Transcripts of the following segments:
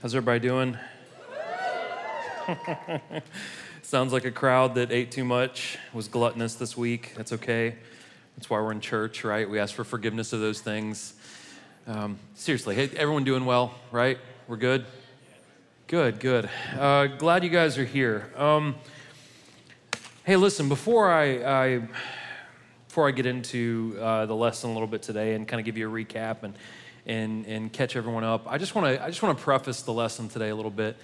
How's everybody doing? Sounds like a crowd that ate too much, was gluttonous this week. That's okay. That's why we're in church, right? We ask for forgiveness of those things. Um, seriously, hey, everyone doing well, right? We're good? Good, good. Uh, glad you guys are here. Um, hey, listen, before I, I, before I get into uh, the lesson a little bit today and kind of give you a recap and, and, and catch everyone up, I just want to I just want to preface the lesson today a little bit.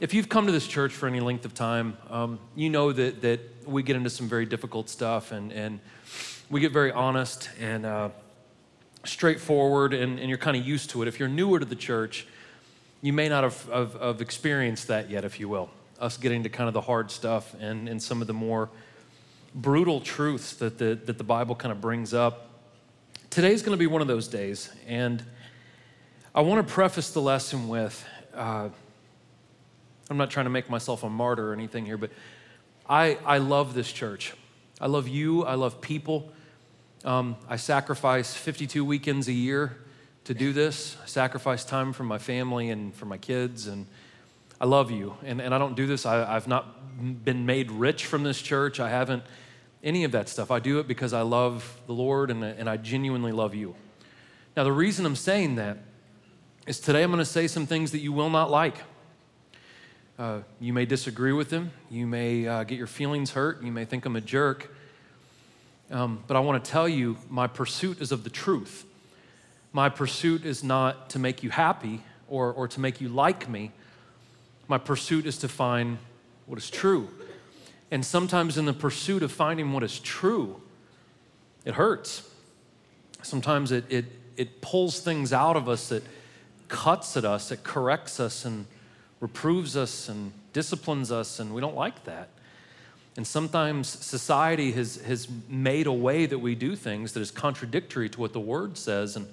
If you've come to this church for any length of time, um, you know that, that we get into some very difficult stuff and, and we get very honest and uh, straightforward, and, and you're kind of used to it. If you're newer to the church, you may not have, have, have, experienced that yet, if you will. Us getting to kind of the hard stuff and, and some of the more brutal truths that the, that the Bible kind of brings up. Today's going to be one of those days, and I want to preface the lesson with uh, I'm not trying to make myself a martyr or anything here, but I, I love this church. I love you, I love people. Um, I sacrifice 52 weekends a year to do this. I sacrifice time for my family and for my kids, and I love you. And, and I don't do this, I, I've not been made rich from this church. I haven't any of that stuff. I do it because I love the Lord and, and I genuinely love you. Now, the reason I'm saying that is today I'm going to say some things that you will not like. Uh, you may disagree with them. You may uh, get your feelings hurt. You may think I'm a jerk. Um, but I want to tell you, my pursuit is of the truth. My pursuit is not to make you happy or, or to make you like me. My pursuit is to find what is true. And sometimes, in the pursuit of finding what is true, it hurts. Sometimes it, it, it pulls things out of us, it cuts at us, it corrects us, and reproves us and disciplines us, and we don't like that. And sometimes society has, has made a way that we do things that is contradictory to what the Word says. And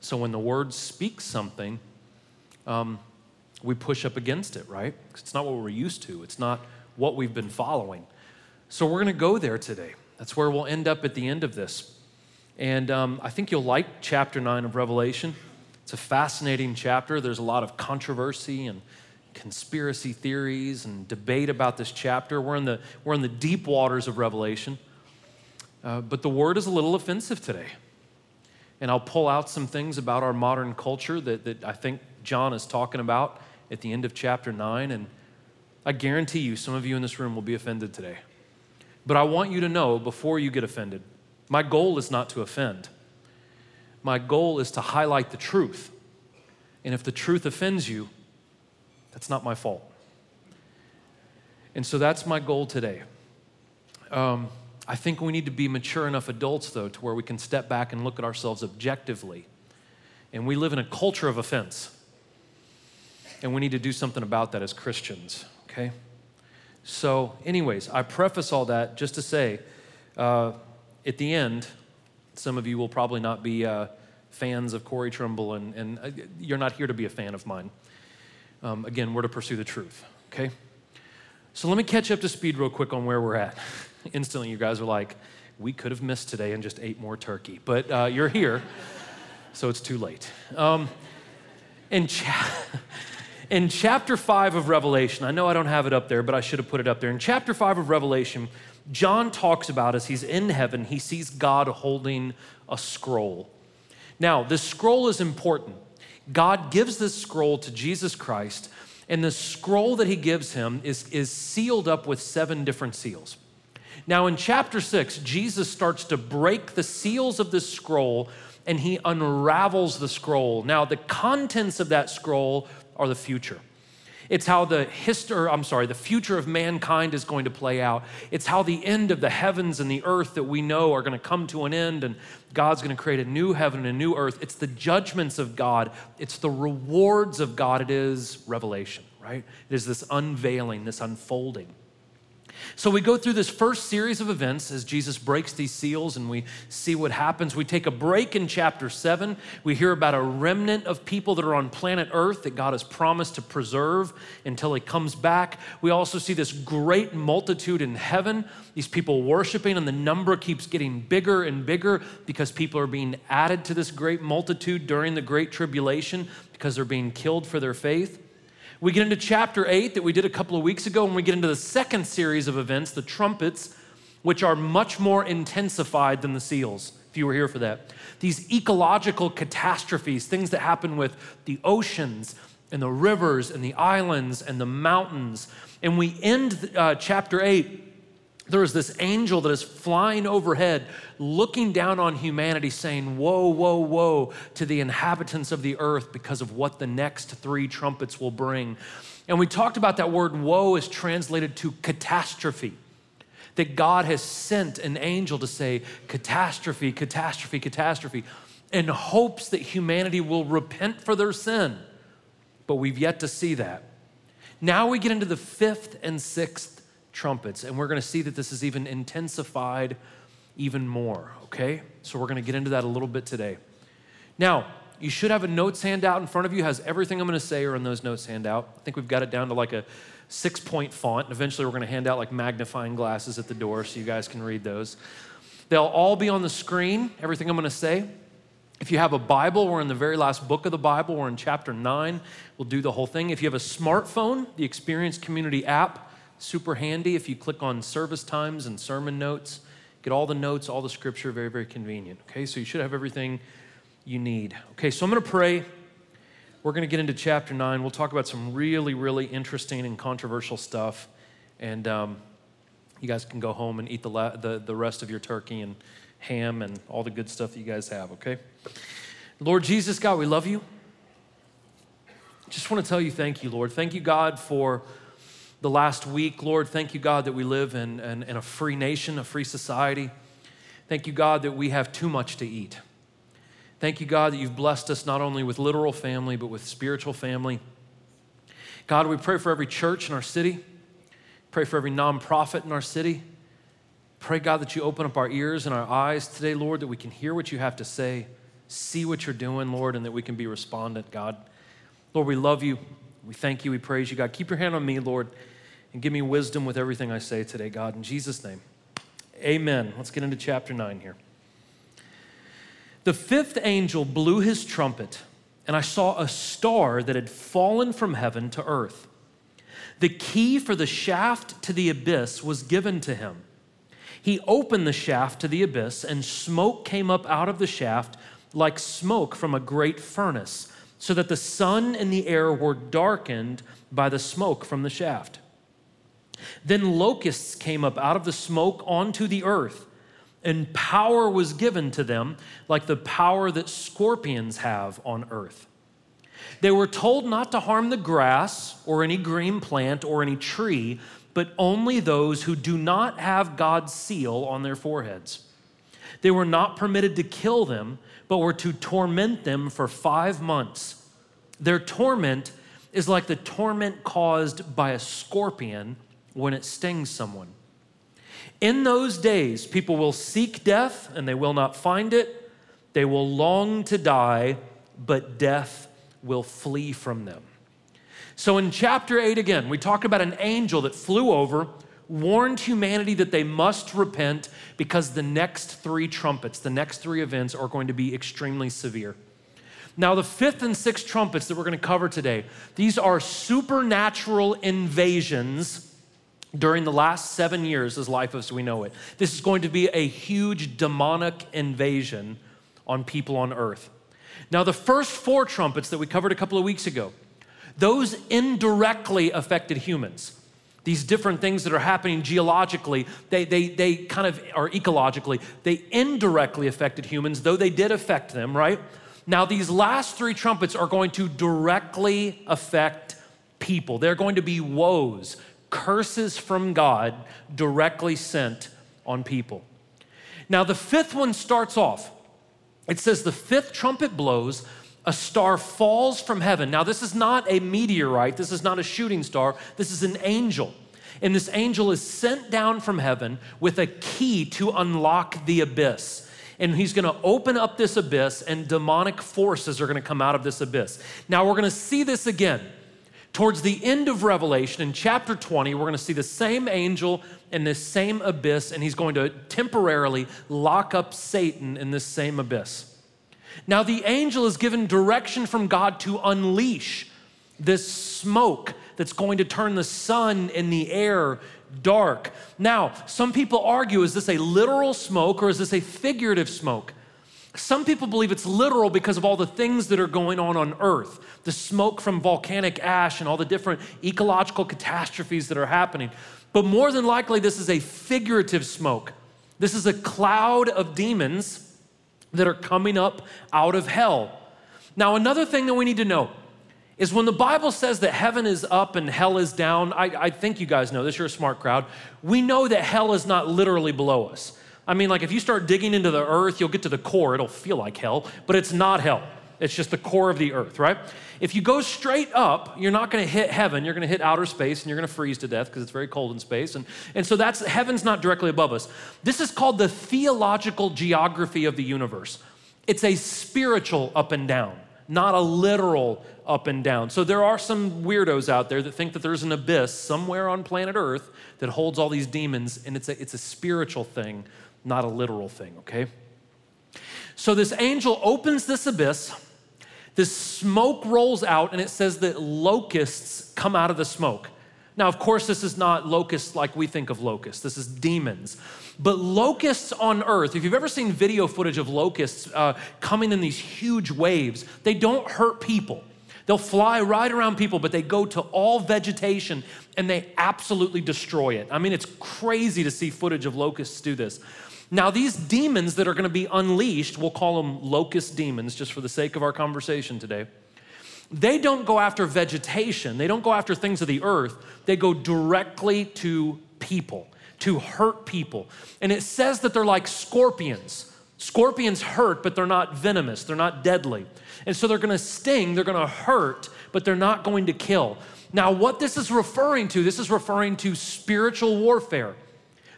so when the Word speaks something, um, we push up against it, right? It's not what we're used to, it's not what we've been following. So we're going to go there today. That's where we'll end up at the end of this. And um, I think you'll like chapter 9 of Revelation. It's a fascinating chapter. There's a lot of controversy and conspiracy theories and debate about this chapter. We're in the, we're in the deep waters of Revelation. Uh, but the word is a little offensive today. And I'll pull out some things about our modern culture that, that I think John is talking about at the end of chapter 9. And I guarantee you, some of you in this room will be offended today. But I want you to know before you get offended, my goal is not to offend. My goal is to highlight the truth. And if the truth offends you, that's not my fault. And so that's my goal today. Um, I think we need to be mature enough adults, though, to where we can step back and look at ourselves objectively. And we live in a culture of offense. And we need to do something about that as Christians, okay? So, anyways, I preface all that just to say uh, at the end, some of you will probably not be uh, fans of Corey Trimble, and, and uh, you're not here to be a fan of mine. Um, again, we're to pursue the truth, okay? So let me catch up to speed real quick on where we're at. Instantly, you guys are like, we could have missed today and just ate more turkey, but uh, you're here, so it's too late. Um, in, cha- in chapter 5 of Revelation, I know I don't have it up there, but I should have put it up there. In chapter 5 of Revelation, John talks about as he's in heaven, he sees God holding a scroll. Now, this scroll is important God gives this scroll to Jesus Christ, and the scroll that he gives him is, is sealed up with seven different seals. Now, in chapter six, Jesus starts to break the seals of this scroll and he unravels the scroll. Now, the contents of that scroll are the future. It's how the history, I'm sorry, the future of mankind is going to play out. It's how the end of the heavens and the earth that we know are going to come to an end and God's going to create a new heaven and a new earth. It's the judgments of God, it's the rewards of God. It is revelation, right? It is this unveiling, this unfolding. So we go through this first series of events as Jesus breaks these seals and we see what happens. We take a break in chapter seven. We hear about a remnant of people that are on planet Earth that God has promised to preserve until He comes back. We also see this great multitude in heaven, these people worshiping, and the number keeps getting bigger and bigger because people are being added to this great multitude during the Great Tribulation because they're being killed for their faith. We get into chapter 8 that we did a couple of weeks ago, and we get into the second series of events, the trumpets, which are much more intensified than the seals, if you were here for that. These ecological catastrophes, things that happen with the oceans and the rivers and the islands and the mountains. And we end uh, chapter 8 there is this angel that is flying overhead, looking down on humanity, saying, Whoa, whoa, whoa, to the inhabitants of the earth because of what the next three trumpets will bring. And we talked about that word woe is translated to catastrophe. That God has sent an angel to say, catastrophe, catastrophe, catastrophe, in hopes that humanity will repent for their sin. But we've yet to see that. Now we get into the fifth and sixth trumpets. And we're going to see that this is even intensified even more, okay? So we're going to get into that a little bit today. Now, you should have a notes handout in front of you, has everything I'm going to say are in those notes handout. I think we've got it down to like a six point font. Eventually, we're going to hand out like magnifying glasses at the door so you guys can read those. They'll all be on the screen, everything I'm going to say. If you have a Bible, we're in the very last book of the Bible. We're in chapter 9. We'll do the whole thing. If you have a smartphone, the Experience Community app super handy if you click on service times and sermon notes. Get all the notes, all the scripture, very, very convenient. Okay, so you should have everything you need. Okay, so I'm going to pray. We're going to get into chapter 9. We'll talk about some really, really interesting and controversial stuff. And um, you guys can go home and eat the, la- the, the rest of your turkey and ham and all the good stuff that you guys have, okay? Lord Jesus, God, we love you. Just want to tell you thank you, Lord. Thank you, God, for the last week. Lord, thank you, God, that we live in, in, in, a free nation, a free society. Thank you, God, that we have too much to eat. Thank you, God, that you've blessed us not only with literal family, but with spiritual family. God, we pray for every church in our city. Pray for every nonprofit in our city. Pray, God, that you open up our ears and our eyes today, Lord, that we can hear what you have to say, see what you're doing, Lord, and that we can be respondent, God. Lord, we love you. We thank you. We praise you, God. Keep your hand on me, Lord and give me wisdom with everything I say today, God. In Jesus' name, amen. Let's get into chapter 9 here. The fifth angel blew his trumpet, and I saw a star that had fallen from heaven to earth. The key for the shaft to the abyss was given to him. He opened the shaft to the abyss, and smoke came up out of the shaft like smoke from a great furnace, so that the sun and the air were darkened by the smoke from the shaft. Then locusts came up out of the smoke onto the earth, and power was given to them, like the power that scorpions have on earth. They were told not to harm the grass or any green plant or any tree, but only those who do not have God's seal on their foreheads. They were not permitted to kill them, but were to torment them for five months. Their torment is like the torment caused by a scorpion when it stings someone. In those days, people will seek death and they will not find it. They will long to die, but death will flee from them. So in chapter 8, again, we talk about an angel that flew over, warned humanity that they must repent because the next three trumpets, the next three events, are going to be extremely severe. Now, the fifth and sixth trumpets that we're going to cover today, these are supernatural invasions during the last seven years as life as we know it. This is going to be a huge demonic invasion on people on earth. Now, the first four trumpets that we covered a couple of weeks ago, those indirectly affected humans. These different things that are happening geologically, they, they, they kind of are ecologically, they indirectly affected humans, though they did affect them, right? Now, these last three trumpets are going to directly affect people. They're going to be woes, curses from God directly sent on people. Now, the fifth one starts off. It says, The fifth trumpet blows, a star falls from heaven. Now, this is not a meteorite, this is not a shooting star, this is an angel. And this angel is sent down from heaven with a key to unlock the abyss. And he's going to open up this abyss, and demonic forces are going to come out of this abyss. Now, we're going to see this again. Towards the end of Revelation, in chapter 20, we're going to see the same angel in this same abyss, and he's going to temporarily lock up Satan in this same abyss. Now, the angel is given direction from God to unleash this smoke that's going to turn the sun in the air dark. Now, some people argue is this a literal smoke or is this a figurative smoke? Some people believe it's literal because of all the things that are going on on earth the smoke from volcanic ash and all the different ecological catastrophes that are happening. But more than likely, this is a figurative smoke. This is a cloud of demons that are coming up out of hell. Now, another thing that we need to know is when the Bible says that heaven is up and hell is down, I, I, think you guys know this, you're a smart crowd. We know that hell is not literally below us. I mean, like if you start digging into the earth, you'll get to the core, it'll feel like hell, but it's not hell. It's just the core of the earth, right? If you go straight up, you're not going to hit heaven. You're going to hit outer space and you're going to freeze to death because it's very cold in space. And, and so that's heaven's not directly above us. This is called the theological geography of the universe. It's a spiritual up and down, not a literal up and down. So there are some weirdos out there that think that there's an abyss somewhere on planet Earth that holds all these demons, and it's a, it's a spiritual thing, not a literal thing, okay? So this angel opens this abyss. This smoke rolls out, and it says that locusts come out of the smoke. Now, of course, this is not locusts like we think of locusts, this is demons. But locusts on earth, if you've ever seen video footage of locusts uh, coming in these huge waves, they don't hurt people. They'll fly right around people, but they go to all vegetation and they absolutely destroy it. I mean, it's crazy to see footage of locusts do this. Now, these demons that are going to be unleashed, we'll call them locust demons just for the sake of our conversation today. They don't go after vegetation, they don't go after things of the earth, they go directly to people, to hurt people. And it says that they're like scorpions. Scorpions hurt, but they're not venomous, they're not deadly. And so they're gonna sting, they're gonna hurt, but they're not going to kill. Now, what this is referring to, this is referring to spiritual warfare.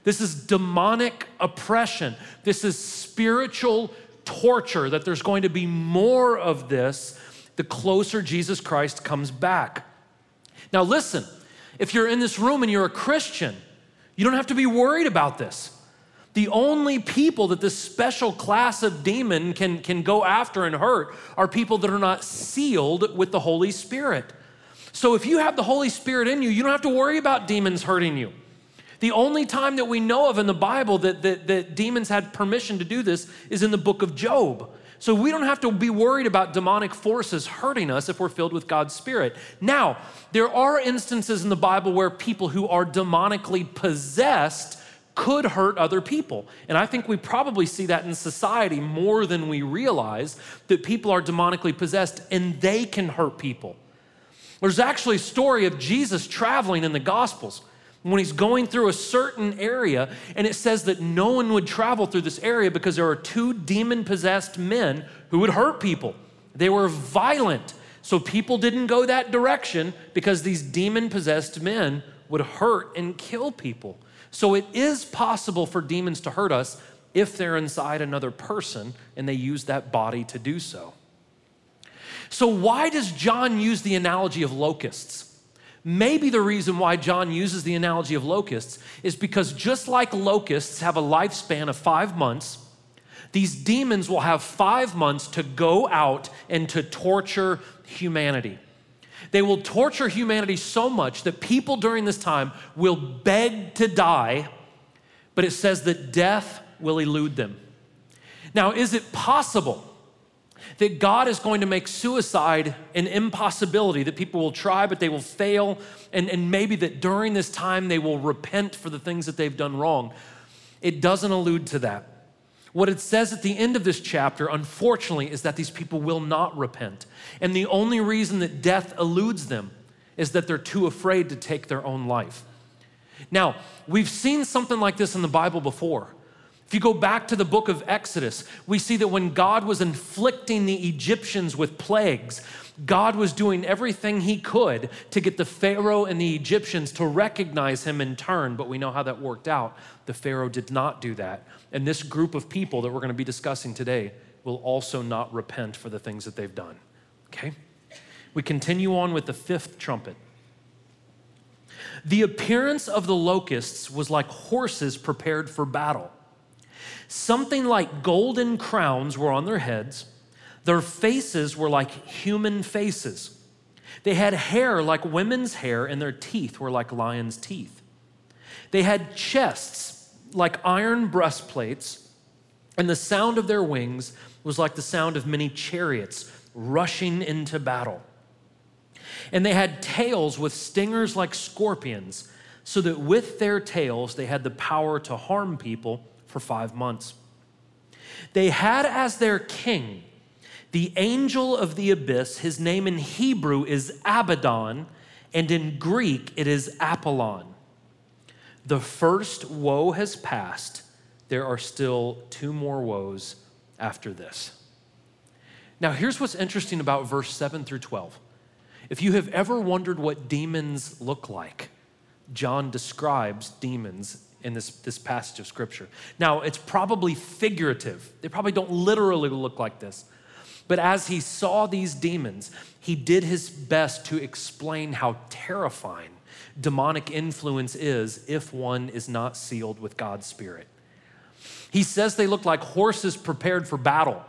This is demonic oppression. This is spiritual torture, that there's going to be more of this the closer Jesus Christ comes back. Now, listen, if you're in this room and you're a Christian, you don't have to be worried about this. The only people that this special class of demon can, can go after and hurt are people that are not sealed with the Holy Spirit. So if you have the Holy Spirit in you, you don't have to worry about demons hurting you. The only time that we know of in the Bible that, that, that demons had permission to do this is in the book of Job. So we don't have to be worried about demonic forces hurting us if we're filled with God's Spirit. Now, there are instances in the Bible where people who are demonically possessed could hurt other people. And I think we probably see that in society more than we realize that people are demonically possessed and they can hurt people. There's actually a story of Jesus traveling in the Gospels when he's going through a certain area, and it says that no one would travel through this area because there are two demon possessed men who would hurt people. They were violent. So people didn't go that direction because these demon possessed men would hurt and kill people. So it is possible for demons to hurt us if they're inside another person and they use that body to do so. So, why does John use the analogy of locusts? Maybe the reason why John uses the analogy of locusts is because just like locusts have a lifespan of five months, these demons will have five months to go out and to torture humanity. They will torture humanity so much that people during this time will beg to die, but it says that death will elude them. Now, is it possible that God is going to make suicide an impossibility, that people will try, but they will fail, and, and maybe that during this time they will repent for the things that they've done wrong? It doesn't allude to that. What it says at the end of this chapter, unfortunately, is that these people will not repent. And the only reason that death eludes them is that they're too afraid to take their own life. Now, we've seen something like this in the Bible before. If you go back to the book of Exodus, we see that when God was inflicting the Egyptians with plagues, God was doing everything he could to get the Pharaoh and the Egyptians to recognize him in turn, but we know how that worked out. The Pharaoh did not do that. And this group of people that we're going to be discussing today will also not repent for the things that they've done. Okay? We continue on with the fifth trumpet. The appearance of the locusts was like horses prepared for battle. Something like golden crowns were on their heads their faces were like human faces. They had hair like women's hair, and their teeth were like lions' teeth. They had chests like iron breastplates, and the sound of their wings was like the sound of many chariots rushing into battle. And they had tails with stingers like scorpions, so that with their tails they had the power to harm people for five months. They had as their king the angel of the abyss, his name in Hebrew is Abaddon, and in Greek it is Apollyon. The first woe has passed. There are still two more woes after this. Now, here's what's interesting about verse 7 through 12. If you have ever wondered what demons look like, John describes demons in this, this passage of scripture. Now, it's probably figurative, they probably don't literally look like this. But as he saw these demons, he did his best to explain how terrifying demonic influence is if one is not sealed with God's Spirit. He says they look like horses prepared for battle,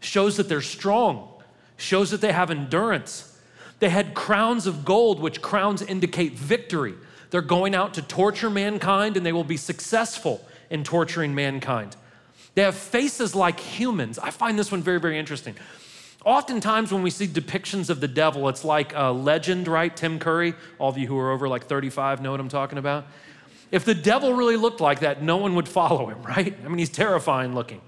shows that they're strong, shows that they have endurance. They had crowns of gold, which crowns indicate victory. They're going out to torture mankind and they will be successful in torturing mankind. They have faces like humans. I find this one very, very interesting. Oftentimes, when we see depictions of the devil, it's like a legend, right? Tim Curry, all of you who are over like 35 know what I'm talking about. If the devil really looked like that, no one would follow him, right? I mean, he's terrifying looking.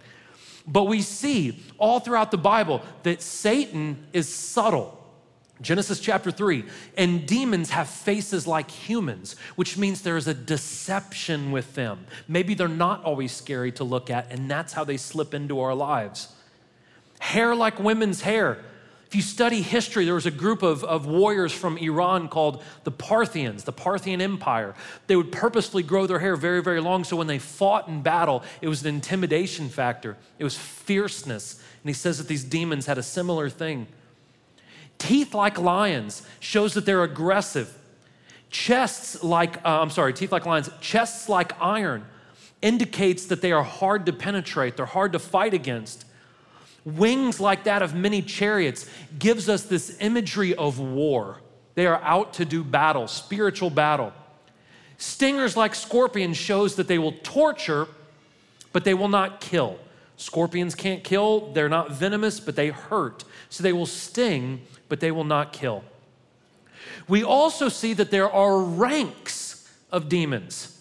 But we see all throughout the Bible that Satan is subtle. Genesis chapter 3. And demons have faces like humans, which means there is a deception with them. Maybe they're not always scary to look at, and that's how they slip into our lives. Hair like women's hair. If you study history, there was a group of, of warriors from Iran called the Parthians, the Parthian Empire. They would purposefully grow their hair very, very long so when they fought in battle, it was an intimidation factor, it was fierceness. And he says that these demons had a similar thing. Teeth like lions shows that they're aggressive. Chests like, uh, I'm sorry, teeth like lions, chests like iron indicates that they are hard to penetrate, they're hard to fight against. Wings like that of many chariots gives us this imagery of war. They are out to do battle, spiritual battle. Stingers like scorpions shows that they will torture, but they will not kill. Scorpions can't kill, they're not venomous, but they hurt. So they will sting, but they will not kill. We also see that there are ranks of demons.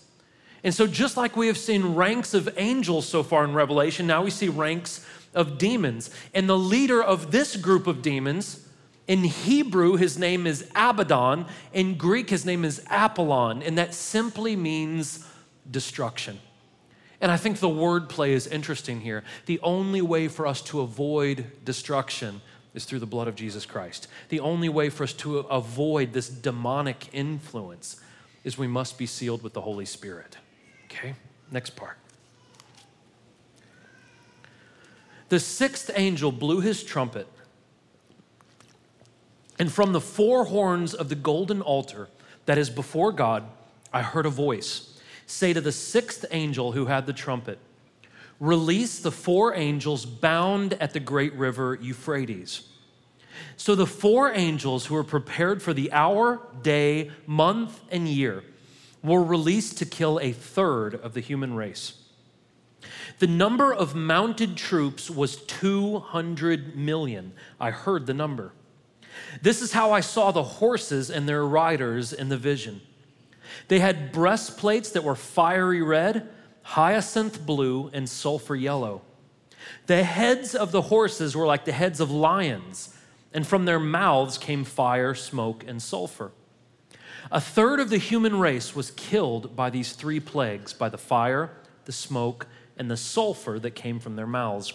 And so, just like we have seen ranks of angels so far in Revelation, now we see ranks of demons. And the leader of this group of demons, in Hebrew, his name is Abaddon. In Greek, his name is Apollyon. And that simply means destruction. And I think the wordplay is interesting here. The only way for us to avoid destruction is through the blood of Jesus Christ. The only way for us to avoid this demonic influence is we must be sealed with the Holy Spirit. Okay, next part. The sixth angel blew his trumpet, and from the four horns of the golden altar that is before God, I heard a voice say to the sixth angel who had the trumpet, Release the four angels bound at the great river Euphrates. So the four angels who were prepared for the hour, day, month, and year were released to kill a third of the human race. The number of mounted troops was 200 million. I heard the number. This is how I saw the horses and their riders in the vision. They had breastplates that were fiery red, hyacinth blue, and sulfur yellow. The heads of the horses were like the heads of lions and from their mouths came fire, smoke, and sulfur. A third of the human race was killed by these three plagues by the fire, the smoke, and the sulfur that came from their mouths.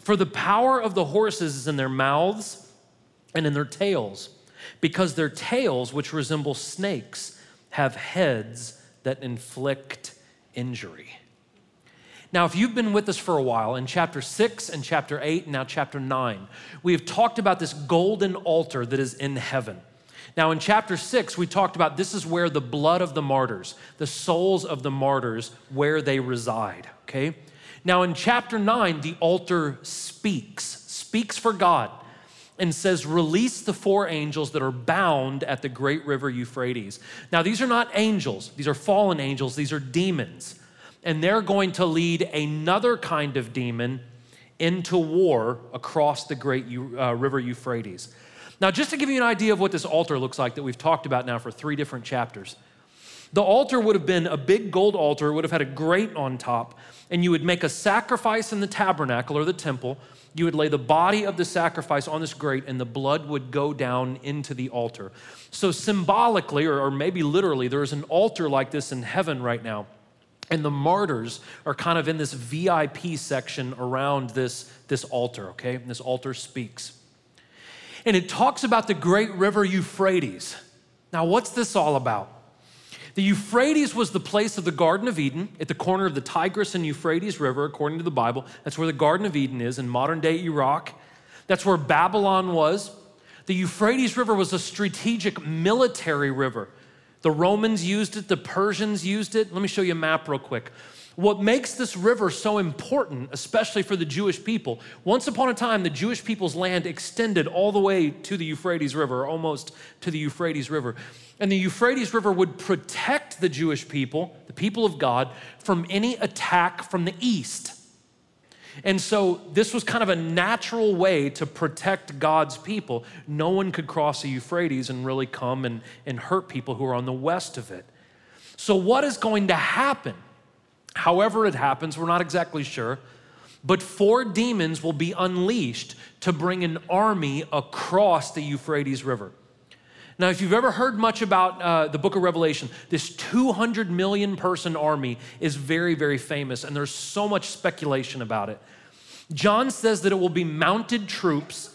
For the power of the horses is in their mouths and in their tails, because their tails, which resemble snakes, have heads that inflict injury. Now, if you've been with us for a while, in chapter 6 and chapter 8, and now chapter 9, we have talked about this golden altar that is in heaven. Now, in chapter 6, we talked about this is where the blood of the martyrs, the souls of the martyrs, where they reside, okay? Now, in chapter 9, the altar speaks, speaks for God. And says, Release the four angels that are bound at the great river Euphrates. Now, these are not angels, these are fallen angels, these are demons. And they're going to lead another kind of demon into war across the great uh, river Euphrates. Now, just to give you an idea of what this altar looks like that we've talked about now for three different chapters, the altar would have been a big gold altar, it would have had a grate on top, and you would make a sacrifice in the tabernacle or the temple you would lay the body of the sacrifice on this grate, and the blood would go down into the altar. So, symbolically, or, or maybe literally, there is an altar like this in heaven right now. And the martyrs are kind of in this VIP section around this, this altar, okay? And this altar speaks. And it talks about the great river Euphrates. Now, what's this all about? The Euphrates was the place of the Garden of Eden at the corner of the Tigris and Euphrates River, according to the Bible. That's where the Garden of Eden is in modern day Iraq. That's where Babylon was. The Euphrates River was a strategic military river. The Romans used it, the Persians used it. Let me show you a map real quick. What makes this river so important, especially for the Jewish people, once upon a time, the Jewish people's land extended all the way to the Euphrates River, almost to the Euphrates River. And the Euphrates River would protect the Jewish people, the people of God, from any attack from the east. And so this was kind of a natural way to protect God's people. No one could cross the Euphrates and really come and, and hurt people who are on the west of it. So, what is going to happen? However, it happens, we're not exactly sure. But four demons will be unleashed to bring an army across the Euphrates River. Now, if you've ever heard much about uh, the book of Revelation, this 200 million person army is very, very famous, and there's so much speculation about it. John says that it will be mounted troops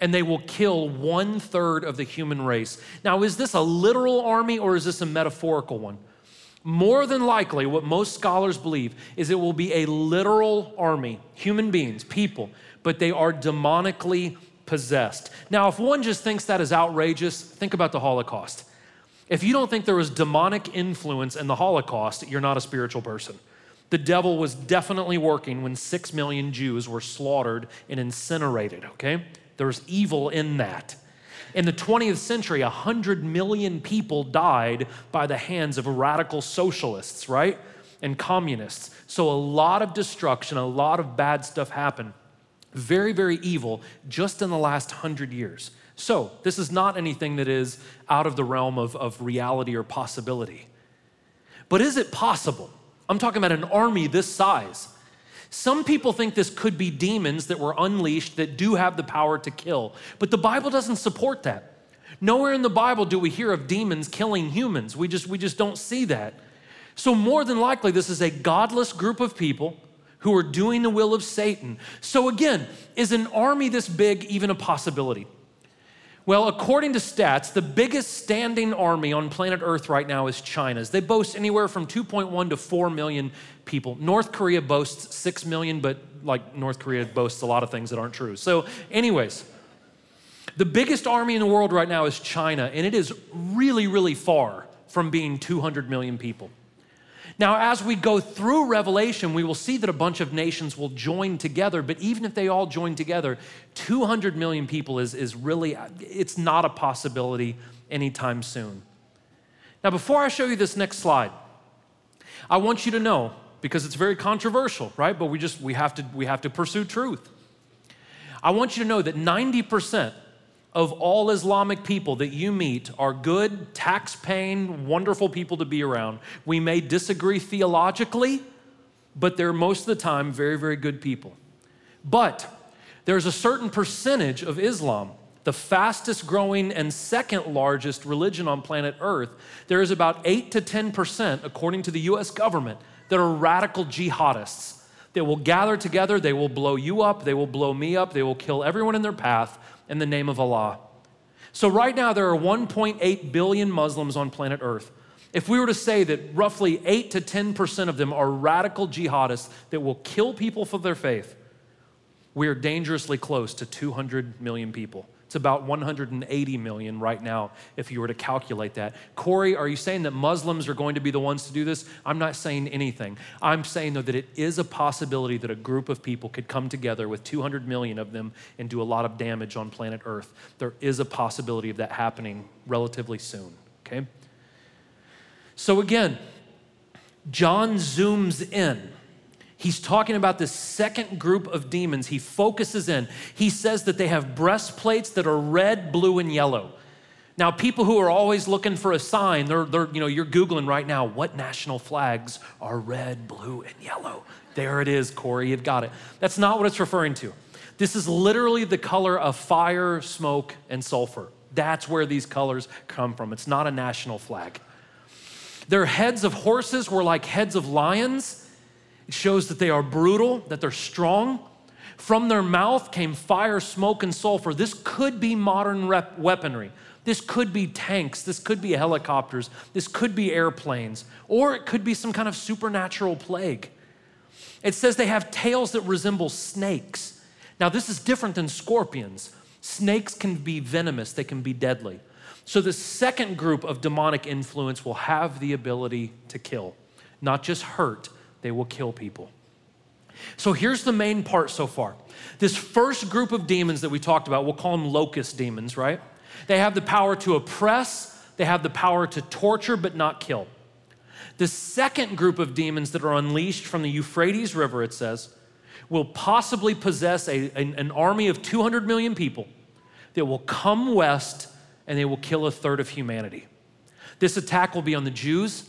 and they will kill one third of the human race. Now, is this a literal army or is this a metaphorical one? More than likely, what most scholars believe is it will be a literal army, human beings, people, but they are demonically possessed. Now, if one just thinks that is outrageous, think about the Holocaust. If you don't think there was demonic influence in the Holocaust, you're not a spiritual person. The devil was definitely working when six million Jews were slaughtered and incinerated, okay? There was evil in that. In the 20th century, 100 million people died by the hands of radical socialists, right? And communists. So a lot of destruction, a lot of bad stuff happened. Very, very evil just in the last hundred years. So this is not anything that is out of the realm of, of reality or possibility. But is it possible? I'm talking about an army this size some people think this could be demons that were unleashed that do have the power to kill, but the Bible doesn't support that. Nowhere in the Bible do we hear of demons killing humans. We just, we just don't see that. So, more than likely, this is a godless group of people who are doing the will of Satan. So, again, is an army this big even a possibility? Well, according to stats, the biggest standing army on planet Earth right now is China's. They boast anywhere from 2.1 to 4 million people. North Korea boasts 6 million, but like North Korea boasts a lot of things that aren't true. So, anyways, the biggest army in the world right now is China, and it is really, really far from being 200 million people. Now, as we go through Revelation, we will see that a bunch of nations will join together, but even if they all join together, 200 million people is, is really, it's not a possibility anytime soon. Now, before I show you this next slide, I want you to know, because it's very controversial, right? But we just, we have to, we have to pursue truth. I want you to know that 90% of all Islamic people that you meet are good, tax paying, wonderful people to be around. We may disagree theologically, but they're most of the time very, very good people. But there's a certain percentage of Islam, the fastest growing and second largest religion on planet Earth. There is about 8 to 10%, according to the US government, that are radical jihadists. They will gather together, they will blow you up, they will blow me up, they will kill everyone in their path in the name of Allah. So, right now, there are 1.8 billion Muslims on planet Earth. If we were to say that roughly 8 to 10% of them are radical jihadists that will kill people for their faith, we are dangerously close to 200 million people. It's about 180 million right now, if you were to calculate that. Corey, are you saying that Muslims are going to be the ones to do this? I'm not saying anything. I'm saying, though, that it is a possibility that a group of people could come together with 200 million of them and do a lot of damage on planet Earth. There is a possibility of that happening relatively soon, okay? So again, John zooms in He's talking about this second group of demons. He focuses in. He says that they have breastplates that are red, blue, and yellow. Now, people who are always looking for a sign, they're, they're, you know, you're Googling right now, what national flags are red, blue, and yellow? There it is, Corey, you've got it. That's not what it's referring to. This is literally the color of fire, smoke, and sulfur. That's where these colors come from. It's not a national flag. Their heads of horses were like heads of lions it shows that they are brutal, that they're strong. From their mouth came fire, smoke, and sulfur. This could be modern rep- weaponry. This could be tanks. This could be helicopters. This could be airplanes. Or it could be some kind of supernatural plague. It says they have tails that resemble snakes. Now, this is different than scorpions. Snakes can be venomous, they can be deadly. So, the second group of demonic influence will have the ability to kill, not just hurt, they will kill people. So here's the main part so far. This first group of demons that we talked about, we'll call them locust demons, right? They have the power to oppress, they have the power to torture but not kill. The second group of demons that are unleashed from the Euphrates River, it says, will possibly possess a, an, an army of 200 million people that will come west and they will kill a third of humanity. This attack will be on the Jews,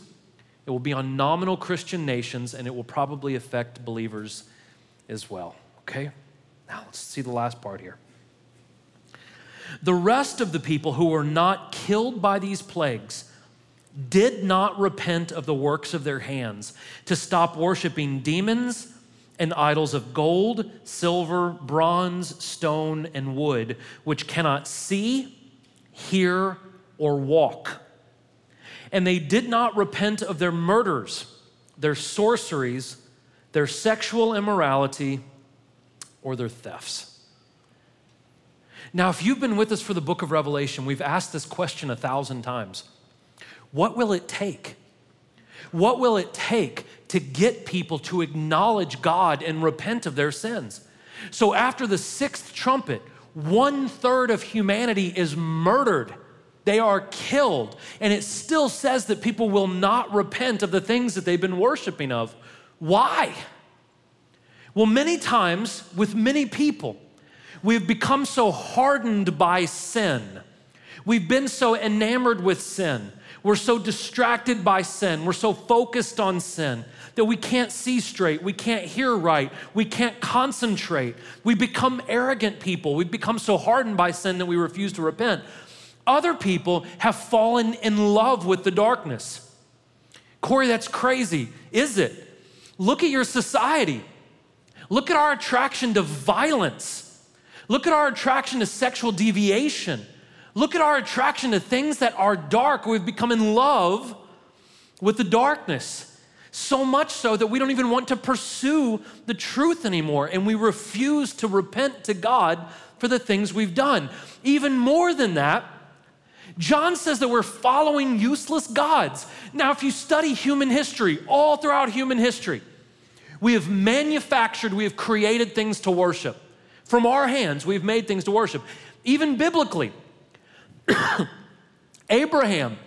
it will be on nominal Christian nations, and it will probably affect believers as well. Okay? Now let's see the last part here. The rest of the people who were not killed by these plagues did not repent of the works of their hands to stop worshiping demons and idols of gold, silver, bronze, stone, and wood, which cannot see, hear, or walk and they did not repent of their murders, their sorceries, their sexual immorality, or their thefts. Now, if you've been with us for the book of Revelation, we've asked this question a thousand times What will it take? What will it take to get people to acknowledge God and repent of their sins? So, after the sixth trumpet, one third of humanity is murdered they are killed. And it still says that people will not repent of the things that they've been worshiping of. Why? Well, many times with many people, we've become so hardened by sin. We've been so enamored with sin. We're so distracted by sin. We're so focused on sin that we can't see straight. We can't hear right. We can't concentrate. We become arrogant people. We've become so hardened by sin that we refuse to repent. Other people have fallen in love with the darkness. Corey, that's crazy. Is it? Look at your society. Look at our attraction to violence. Look at our attraction to sexual deviation. Look at our attraction to things that are dark. We've become in love with the darkness. So much so that we don't even want to pursue the truth anymore and we refuse to repent to God for the things we've done. Even more than that, John says that we're following useless gods. Now, if you study human history, all throughout human history, we have manufactured, we have created things to worship. From our hands, we've made things to worship. Even biblically, Abraham,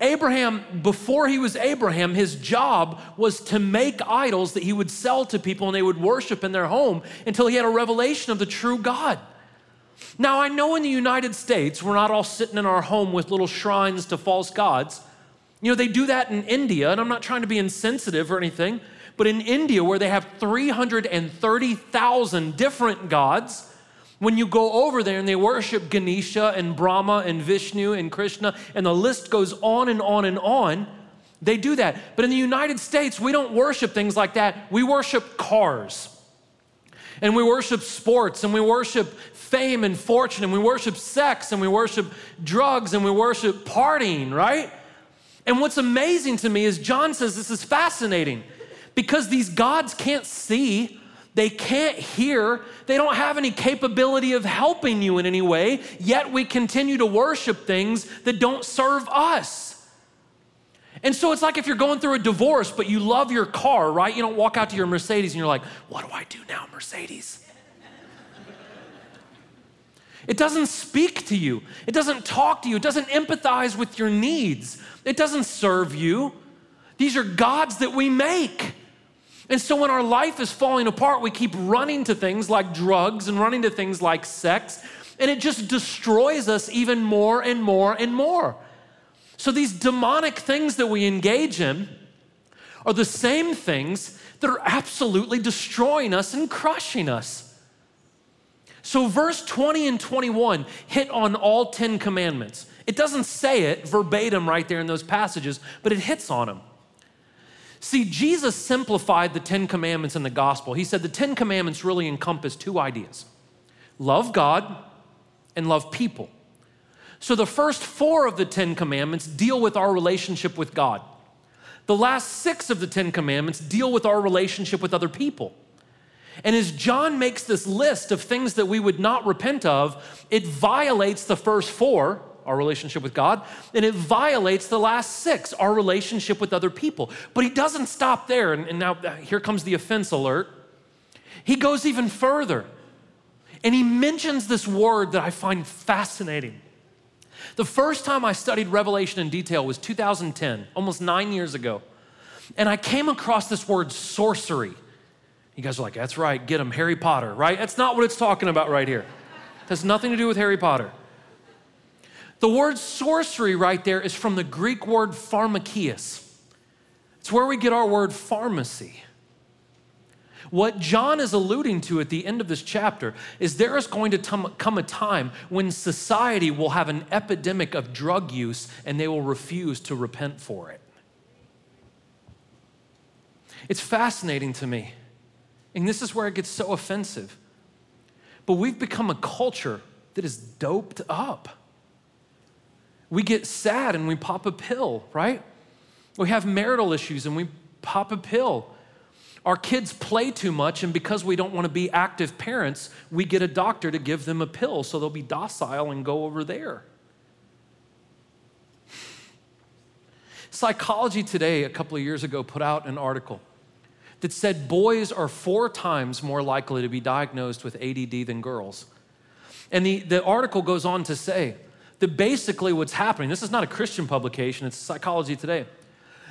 Abraham, before he was Abraham, his job was to make idols that he would sell to people and they would worship in their home until he had a revelation of the true God. Now, I know in the United States, we're not all sitting in our home with little shrines to false gods. You know, they do that in India, and I'm not trying to be insensitive or anything, but in India, where they have 330,000 different gods, when you go over there and they worship Ganesha and Brahma and Vishnu and Krishna, and the list goes on and on and on, they do that. But in the United States, we don't worship things like that. We worship cars. And we worship sports and we worship fame and fortune, and we worship sex, and we worship drugs, and we worship partying, right? And what's amazing to me is John says this is fascinating because these gods can't see, They can't hear. They don't have any capability of helping you in any way, yet we continue to worship things that don't serve us. And so it's like if you're going through a divorce, but you love your car, right? You don't walk out to your Mercedes and you're like, what do I do now, Mercedes? It doesn't speak to you. It doesn't talk to you. It doesn't empathize with your needs. It doesn't serve you. These are gods that we make. And so when our life is falling apart, we keep running to things like drugs and running to things like sex, and it just destroys us even more and more and more. So these demonic things that we engage in are the same things that are absolutely destroying us and crushing us. So, verse 20 and 21 hit on all 10 commandments. It doesn't say it verbatim right there in those passages, but it hits on them. See, Jesus simplified the Ten Commandments in the gospel. He said the Ten Commandments really encompass two ideas love God and love people. So the first four of the Ten Commandments deal with our relationship with God. The last six of the Ten Commandments deal with our relationship with other people. And as John makes this list of things that we would not repent of, it violates the first four our relationship with God, and it violates the last six, our relationship with other people. But he doesn't stop there. And, and now uh, here comes the offense alert. He goes even further, and he mentions this word that I find fascinating. The first time I studied Revelation in detail was 2010, almost nine years ago. And I came across this word sorcery. You guys are like, that's right, get him, Harry Potter, right? That's not what it's talking about right here. It has nothing to do with Harry Potter. The word sorcery right there is from the Greek word pharmakeia. It's where we get our word pharmacy. What John is alluding to at the end of this chapter is there is going to come a time when society will have an epidemic of drug use and they will refuse to repent for it. It's fascinating to me. And this is where it gets so offensive. But we've become a culture that is doped up we get sad and we pop a pill, right? We have marital issues and we pop a pill. Our kids play too much, and because we don't want to be active parents, we get a doctor to give them a pill so they'll be docile and go over there. Psychology Today, a couple of years ago, put out an article that said boys are four times more likely to be diagnosed with ADD than girls. And the, the article goes on to say that basically what's happening, this is not a Christian publication, it's Psychology Today,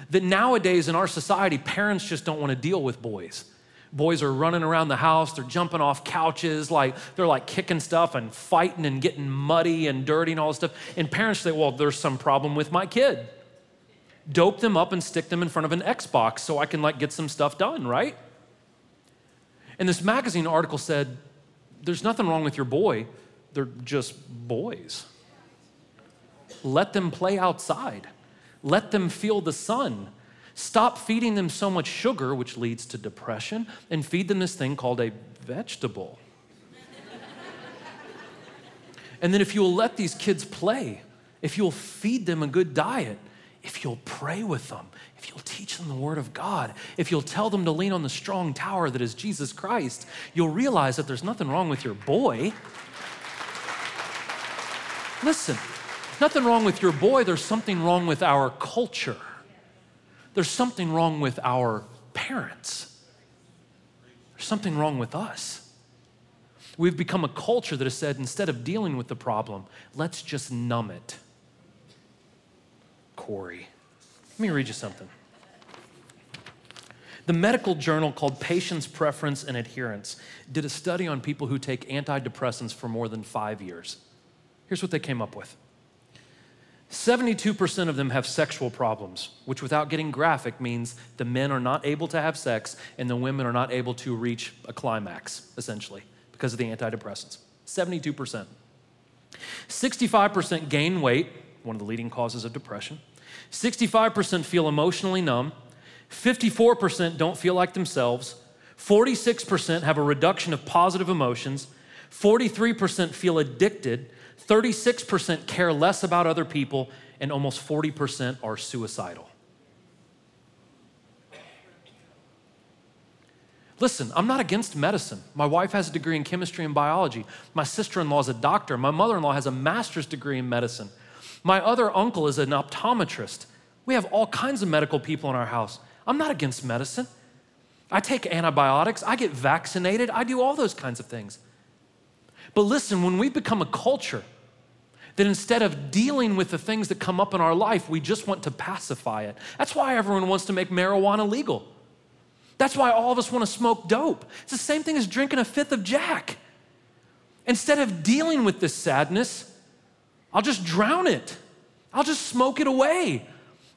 that nowadays in our society, parents just don't want to deal with boys. Boys are running around the house, they're jumping off couches, like they're like kicking stuff and fighting and getting muddy and dirty and all this stuff. And parents say, Well, there's some problem with my kid. Dope them up and stick them in front of an Xbox so I can like get some stuff done, right? And this magazine article said, There's nothing wrong with your boy, they're just boys. Let them play outside. Let them feel the sun. Stop feeding them so much sugar, which leads to depression, and feed them this thing called a vegetable. and then, if you'll let these kids play, if you'll feed them a good diet, if you'll pray with them, if you'll teach them the Word of God, if you'll tell them to lean on the strong tower that is Jesus Christ, you'll realize that there's nothing wrong with your boy. Listen, nothing wrong with your boy, there's something wrong with our culture. There's something wrong with our parents. There's something wrong with us. We've become a culture that has said instead of dealing with the problem, let's just numb it. Corey, let me read you something. The medical journal called Patients, Preference, and Adherence did a study on people who take antidepressants for more than five years. Here's what they came up with 72% of them have sexual problems, which, without getting graphic, means the men are not able to have sex and the women are not able to reach a climax, essentially, because of the antidepressants. 72%. 65% gain weight, one of the leading causes of depression. 65% feel emotionally numb. 54% don't feel like themselves. 46% have a reduction of positive emotions. 43% feel addicted. 36% care less about other people, and almost 40% are suicidal. Listen, I'm not against medicine. My wife has a degree in chemistry and biology. My sister in law is a doctor. My mother in law has a master's degree in medicine. My other uncle is an optometrist. We have all kinds of medical people in our house. I'm not against medicine. I take antibiotics, I get vaccinated, I do all those kinds of things. But listen, when we become a culture that instead of dealing with the things that come up in our life, we just want to pacify it. That's why everyone wants to make marijuana legal. That's why all of us want to smoke dope. It's the same thing as drinking a fifth of Jack. Instead of dealing with this sadness, I'll just drown it. I'll just smoke it away.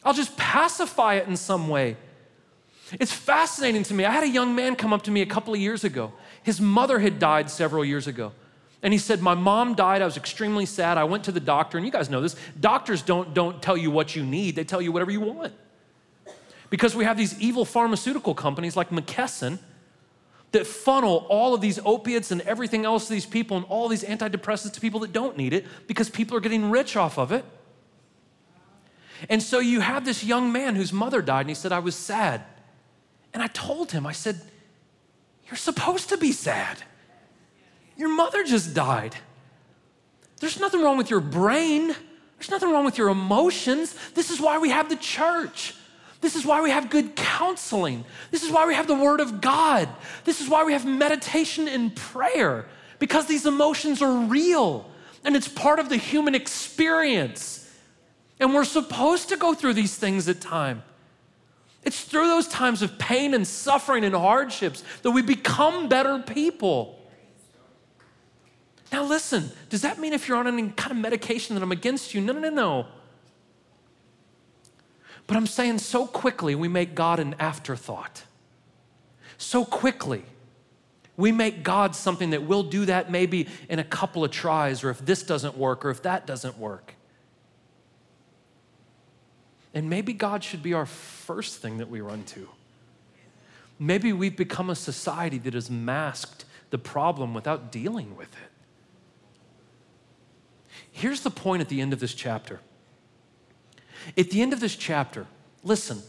I'll just pacify it in some way. It's fascinating to me. I had a young man come up to me a couple of years ago. His mother had died several years ago. And he said, My mom died. I was extremely sad. I went to the doctor, and you guys know this. Doctors don't, don't tell you what you need, they tell you whatever you want. Because we have these evil pharmaceutical companies like McKesson that funnel all of these opiates and everything else to these people and all these antidepressants to people that don't need it because people are getting rich off of it. And so you have this young man whose mother died, and he said, I was sad. And I told him, I said, You're supposed to be sad. Your mother just died. There's nothing wrong with your brain, there's nothing wrong with your emotions. This is why we have the church. This is why we have good counseling. This is why we have the Word of God. This is why we have meditation and prayer, because these emotions are real and it's part of the human experience. And we're supposed to go through these things at time. It's through those times of pain and suffering and hardships that we become better people. Now, listen, does that mean if you're on any kind of medication that I'm against you? No, no, no, no. But I'm saying so quickly we make God an afterthought. So quickly we make God something that we'll do that maybe in a couple of tries, or if this doesn't work, or if that doesn't work. And maybe God should be our first thing that we run to. Maybe we've become a society that has masked the problem without dealing with it. Here's the point at the end of this chapter at the end of this chapter, listen,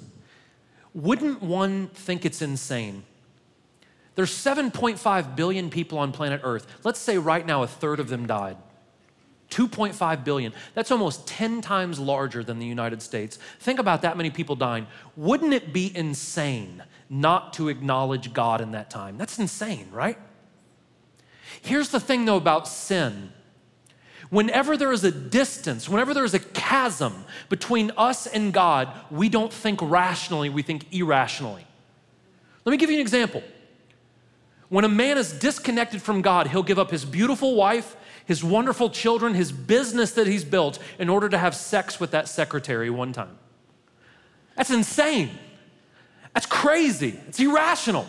wouldn't one think it's insane? There's 7.5 billion people on planet Earth. Let's say right now a third of them died. 2.5 billion. That's almost 10 times larger than the United States. Think about that many people dying. Wouldn't it be insane not to acknowledge God in that time? That's insane, right? Here's the thing though about sin Whenever there is a distance, whenever there is a chasm between us and God, we don't think rationally, we think irrationally. Let me give you an example. When a man is disconnected from God, he'll give up his beautiful wife, his wonderful children, his business that he's built in order to have sex with that secretary one time. That's insane. That's crazy. It's irrational.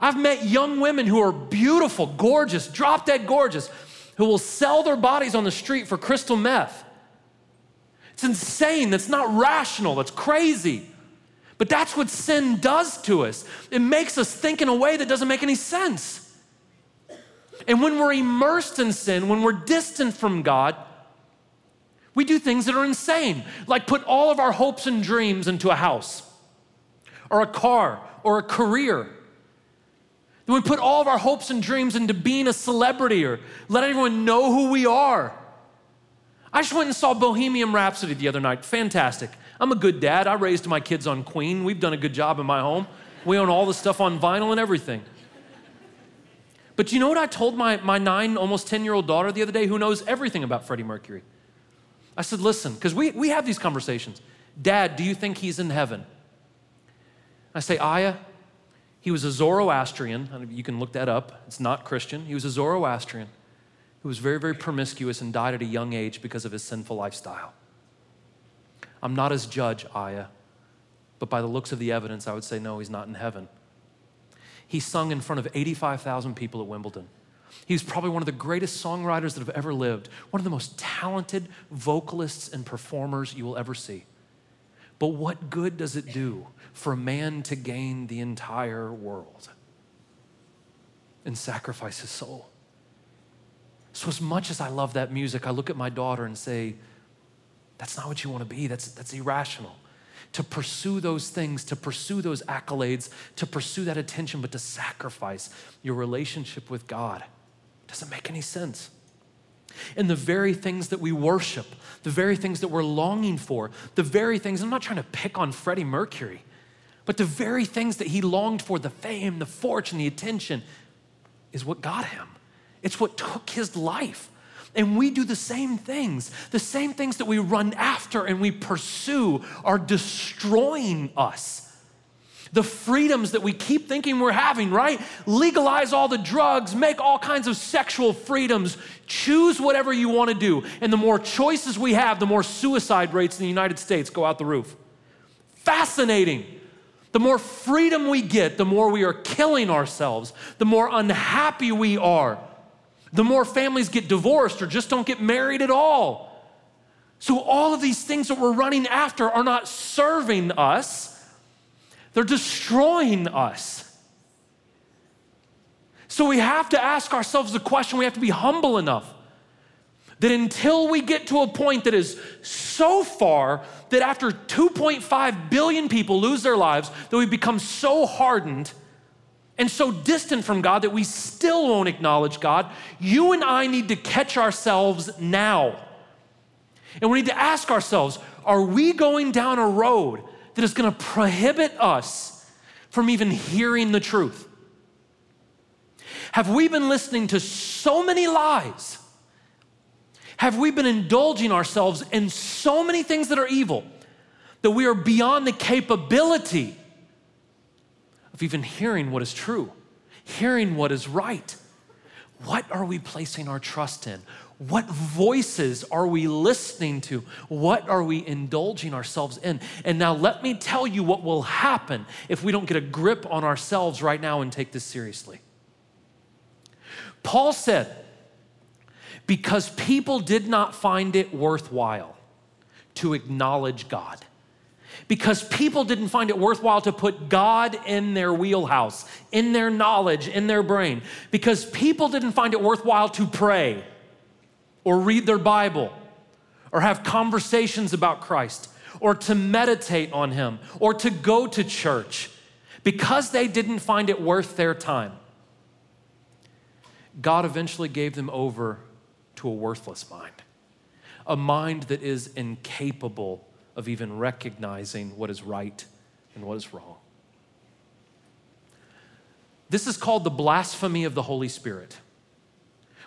I've met young women who are beautiful, gorgeous, drop dead gorgeous who will sell their bodies on the street for crystal meth. It's insane. That's not rational. That's crazy. But that's what sin does to us. It makes us think in a way that doesn't make any sense. And when we're immersed in sin, when we're distant from God, we do things that are insane, like put all of our hopes and dreams into a house, or a car, or a career, we put all of our hopes and dreams into being a celebrity or let everyone know who we are. I just went and saw Bohemian Rhapsody the other night. Fantastic. I'm a good dad. I raised my kids on Queen. We've done a good job in my home. We own all the stuff on vinyl and everything. But you know what I told my, my nine, almost 10 year old daughter the other day who knows everything about Freddie Mercury? I said, listen, because we, we have these conversations. Dad, do you think he's in heaven? I say, Aya, he was a Zoroastrian. You can look that up. It's not Christian. He was a Zoroastrian who was very, very promiscuous and died at a young age because of his sinful lifestyle. I'm not his judge, Aya, but by the looks of the evidence, I would say no, he's not in heaven. He sung in front of 85,000 people at Wimbledon. He's probably one of the greatest songwriters that have ever lived, one of the most talented vocalists and performers you will ever see. But what good does it do for man to gain the entire world and sacrifice his soul? So, as much as I love that music, I look at my daughter and say, That's not what you want to be. That's, that's irrational. to pursue those things, to pursue those accolades, to pursue that attention, but to sacrifice your relationship with God. Doesn't make any sense. And the very things that we worship, the very things that we're longing for, the very things, I'm not trying to pick on Freddie Mercury, but the very things that he longed for the fame, the fortune, the attention is what got him. It's what took his life. And we do the same things. The same things that we run after and we pursue are destroying us. The freedoms that we keep thinking we're having, right? Legalize all the drugs, make all kinds of sexual freedoms, choose whatever you want to do. And the more choices we have, the more suicide rates in the United States go out the roof. Fascinating. The more freedom we get, the more we are killing ourselves, the more unhappy we are the more families get divorced or just don't get married at all. So, all of these things that we're running after are not serving us, they're destroying us. So, we have to ask ourselves the question we have to be humble enough that until we get to a point that is so far that after 2.5 billion people lose their lives, that we become so hardened and so distant from God that we still won't acknowledge God, you and I need to catch ourselves now. And we need to ask ourselves are we going down a road that is going to prohibit us from even hearing the truth? Have we been listening to so many lies? Have we been indulging ourselves in so many things that are evil that we are beyond the capability of even hearing what is true, hearing what is right. What are we placing our trust in? What voices are we listening to? What are we indulging ourselves in? And now, let me tell you what will happen if we don't get a grip on ourselves right now and take this seriously. Paul said, because people did not find it worthwhile to acknowledge God because people didn't find it worthwhile to put God in their wheelhouse, in their knowledge, in their brain, because people didn't find it worthwhile to pray or read their Bible or have conversations about Christ or to meditate on Him or to go to church because they didn't find it worth their time. God eventually gave them over to a worthless mind, a mind that is incapable of even recognizing what is right and what is wrong. This is called the blasphemy of the Holy Spirit.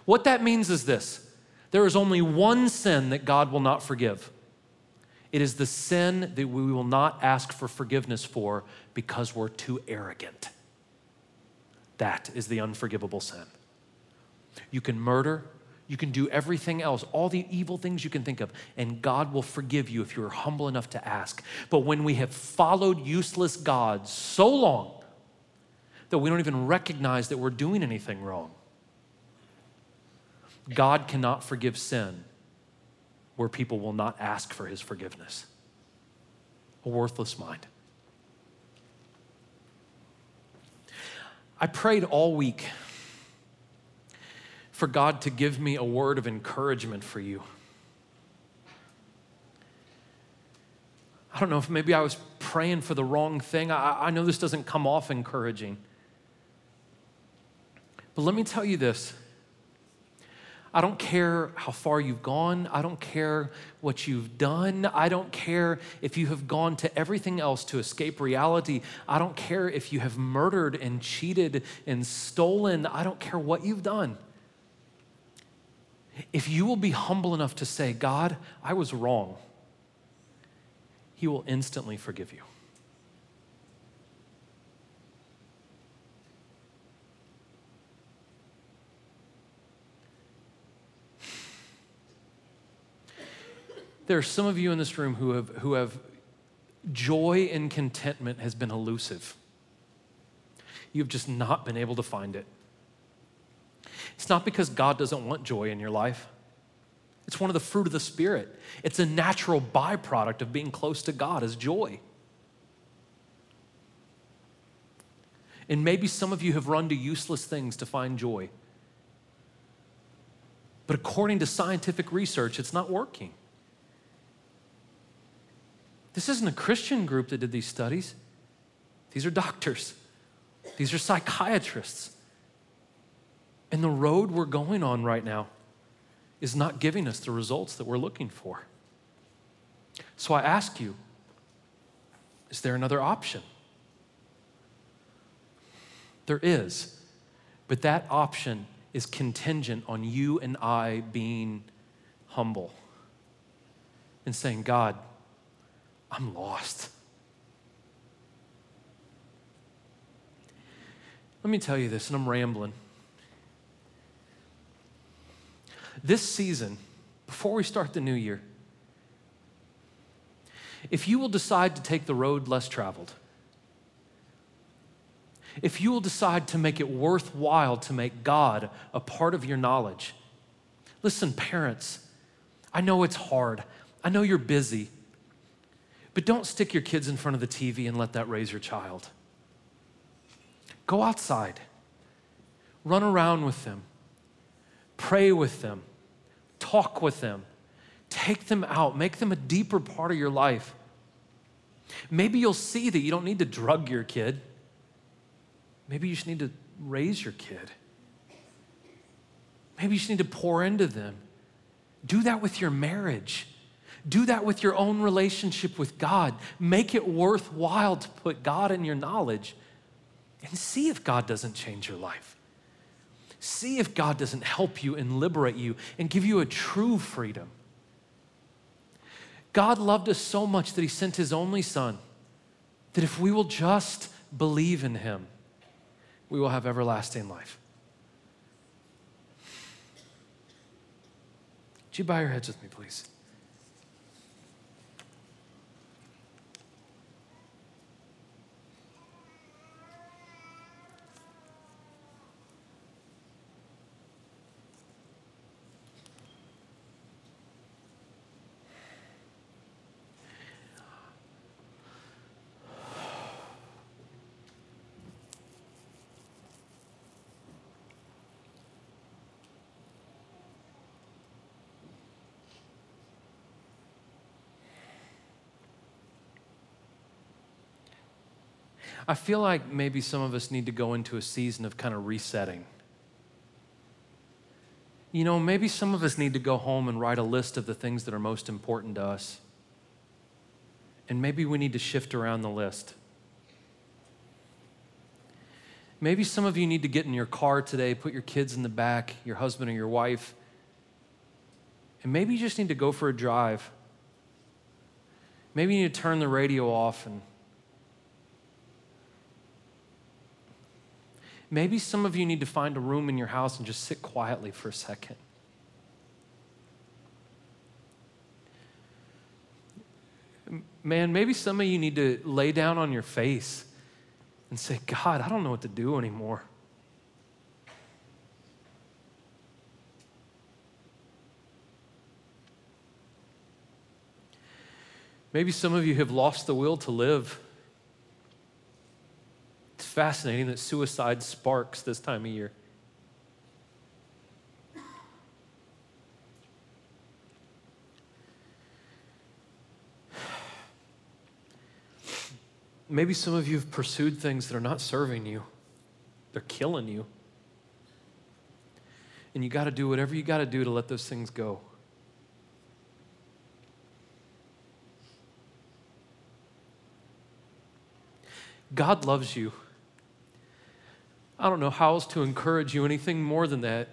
What that means is this there is only one sin that God will not forgive. It is the sin that we will not ask for forgiveness for because we're too arrogant. That is the unforgivable sin. You can murder, you can do everything else, all the evil things you can think of, and God will forgive you if you're humble enough to ask. But when we have followed useless gods so long that we don't even recognize that we're doing anything wrong, God cannot forgive sin where people will not ask for his forgiveness. A worthless mind. I prayed all week for God to give me a word of encouragement for you. I don't know if maybe I was praying for the wrong thing. I, I know this doesn't come off encouraging. But let me tell you this I don't care how far you've gone. I don't care what you've done. I don't care if you have gone to everything else to escape reality. I don't care if you have murdered and cheated and stolen. I don't care what you've done. If you will be humble enough to say, God, I was wrong, He will instantly forgive you. There are some of you in this room who have, who have joy and contentment has been elusive. You've just not been able to find it. It's not because God doesn't want joy in your life. It's one of the fruit of the Spirit. It's a natural byproduct of being close to God is joy. And maybe some of you have run to useless things to find joy. But according to scientific research, it's not working. This isn't a Christian group that did these studies. These are doctors, these are psychiatrists. And the road we're going on right now is not giving us the results that we're looking for. So I ask you is there another option? There is, but that option is contingent on you and I being humble and saying, God, I'm lost. Let me tell you this, and I'm rambling. This season, before we start the new year, if you will decide to take the road less traveled, if you will decide to make it worthwhile to make God a part of your knowledge, listen, parents, I know it's hard. I know you're busy. But don't stick your kids in front of the TV and let that raise your child. Go outside, run around with them, pray with them, talk with them, take them out, make them a deeper part of your life. Maybe you'll see that you don't need to drug your kid. Maybe you just need to raise your kid. Maybe you just need to pour into them. Do that with your marriage. Do that with your own relationship with God. Make it worthwhile to put God in your knowledge and see if God doesn't change your life. See if God doesn't help you and liberate you and give you a true freedom. God loved us so much that He sent His only Son, that if we will just believe in Him, we will have everlasting life. Would you bow your heads with me, please? I feel like maybe some of us need to go into a season of kind of resetting. You know, maybe some of us need to go home and write a list of the things that are most important to us. And maybe we need to shift around the list. Maybe some of you need to get in your car today, put your kids in the back, your husband or your wife, and maybe you just need to go for a drive. Maybe you need to turn the radio off and Maybe some of you need to find a room in your house and just sit quietly for a second. Man, maybe some of you need to lay down on your face and say, God, I don't know what to do anymore. Maybe some of you have lost the will to live fascinating that suicide sparks this time of year. Maybe some of you have pursued things that are not serving you, they're killing you. And you got to do whatever you got to do to let those things go. God loves you. I don't know how else to encourage you, anything more than that.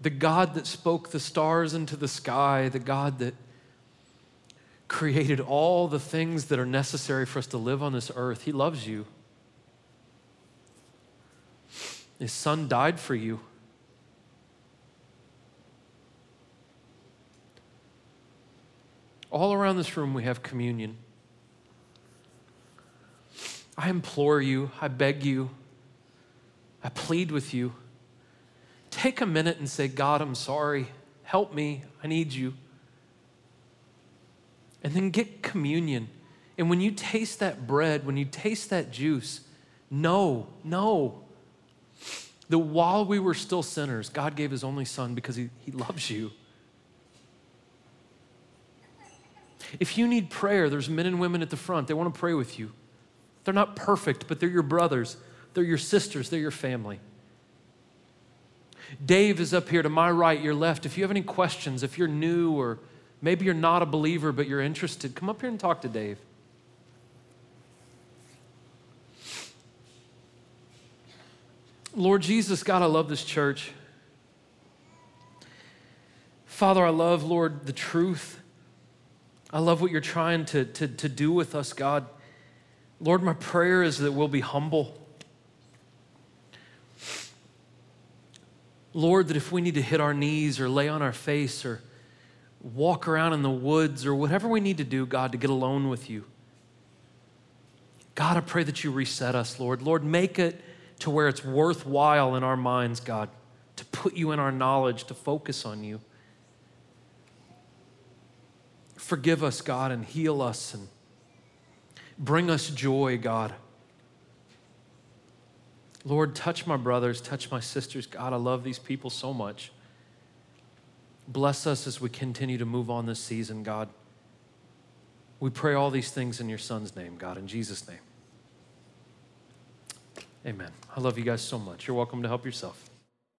The God that spoke the stars into the sky, the God that created all the things that are necessary for us to live on this earth, He loves you. His Son died for you. All around this room, we have communion. I implore you, I beg you, I plead with you. Take a minute and say, God, I'm sorry. Help me. I need you. And then get communion. And when you taste that bread, when you taste that juice, know, know that while we were still sinners, God gave his only son because he, he loves you. If you need prayer, there's men and women at the front. They want to pray with you. They're not perfect, but they're your brothers, they're your sisters, they're your family. Dave is up here to my right, your left. If you have any questions, if you're new or maybe you're not a believer but you're interested, come up here and talk to Dave. Lord Jesus, God, I love this church. Father, I love, Lord, the truth. I love what you're trying to, to, to do with us, God. Lord, my prayer is that we'll be humble. Lord, that if we need to hit our knees or lay on our face or walk around in the woods or whatever we need to do, God, to get alone with you. God, I pray that you reset us, Lord. Lord, make it to where it's worthwhile in our minds, God, to put you in our knowledge, to focus on you. Forgive us, God, and heal us and bring us joy, God. Lord, touch my brothers, touch my sisters. God, I love these people so much. Bless us as we continue to move on this season, God. We pray all these things in your Son's name, God, in Jesus' name. Amen. I love you guys so much. You're welcome to help yourself.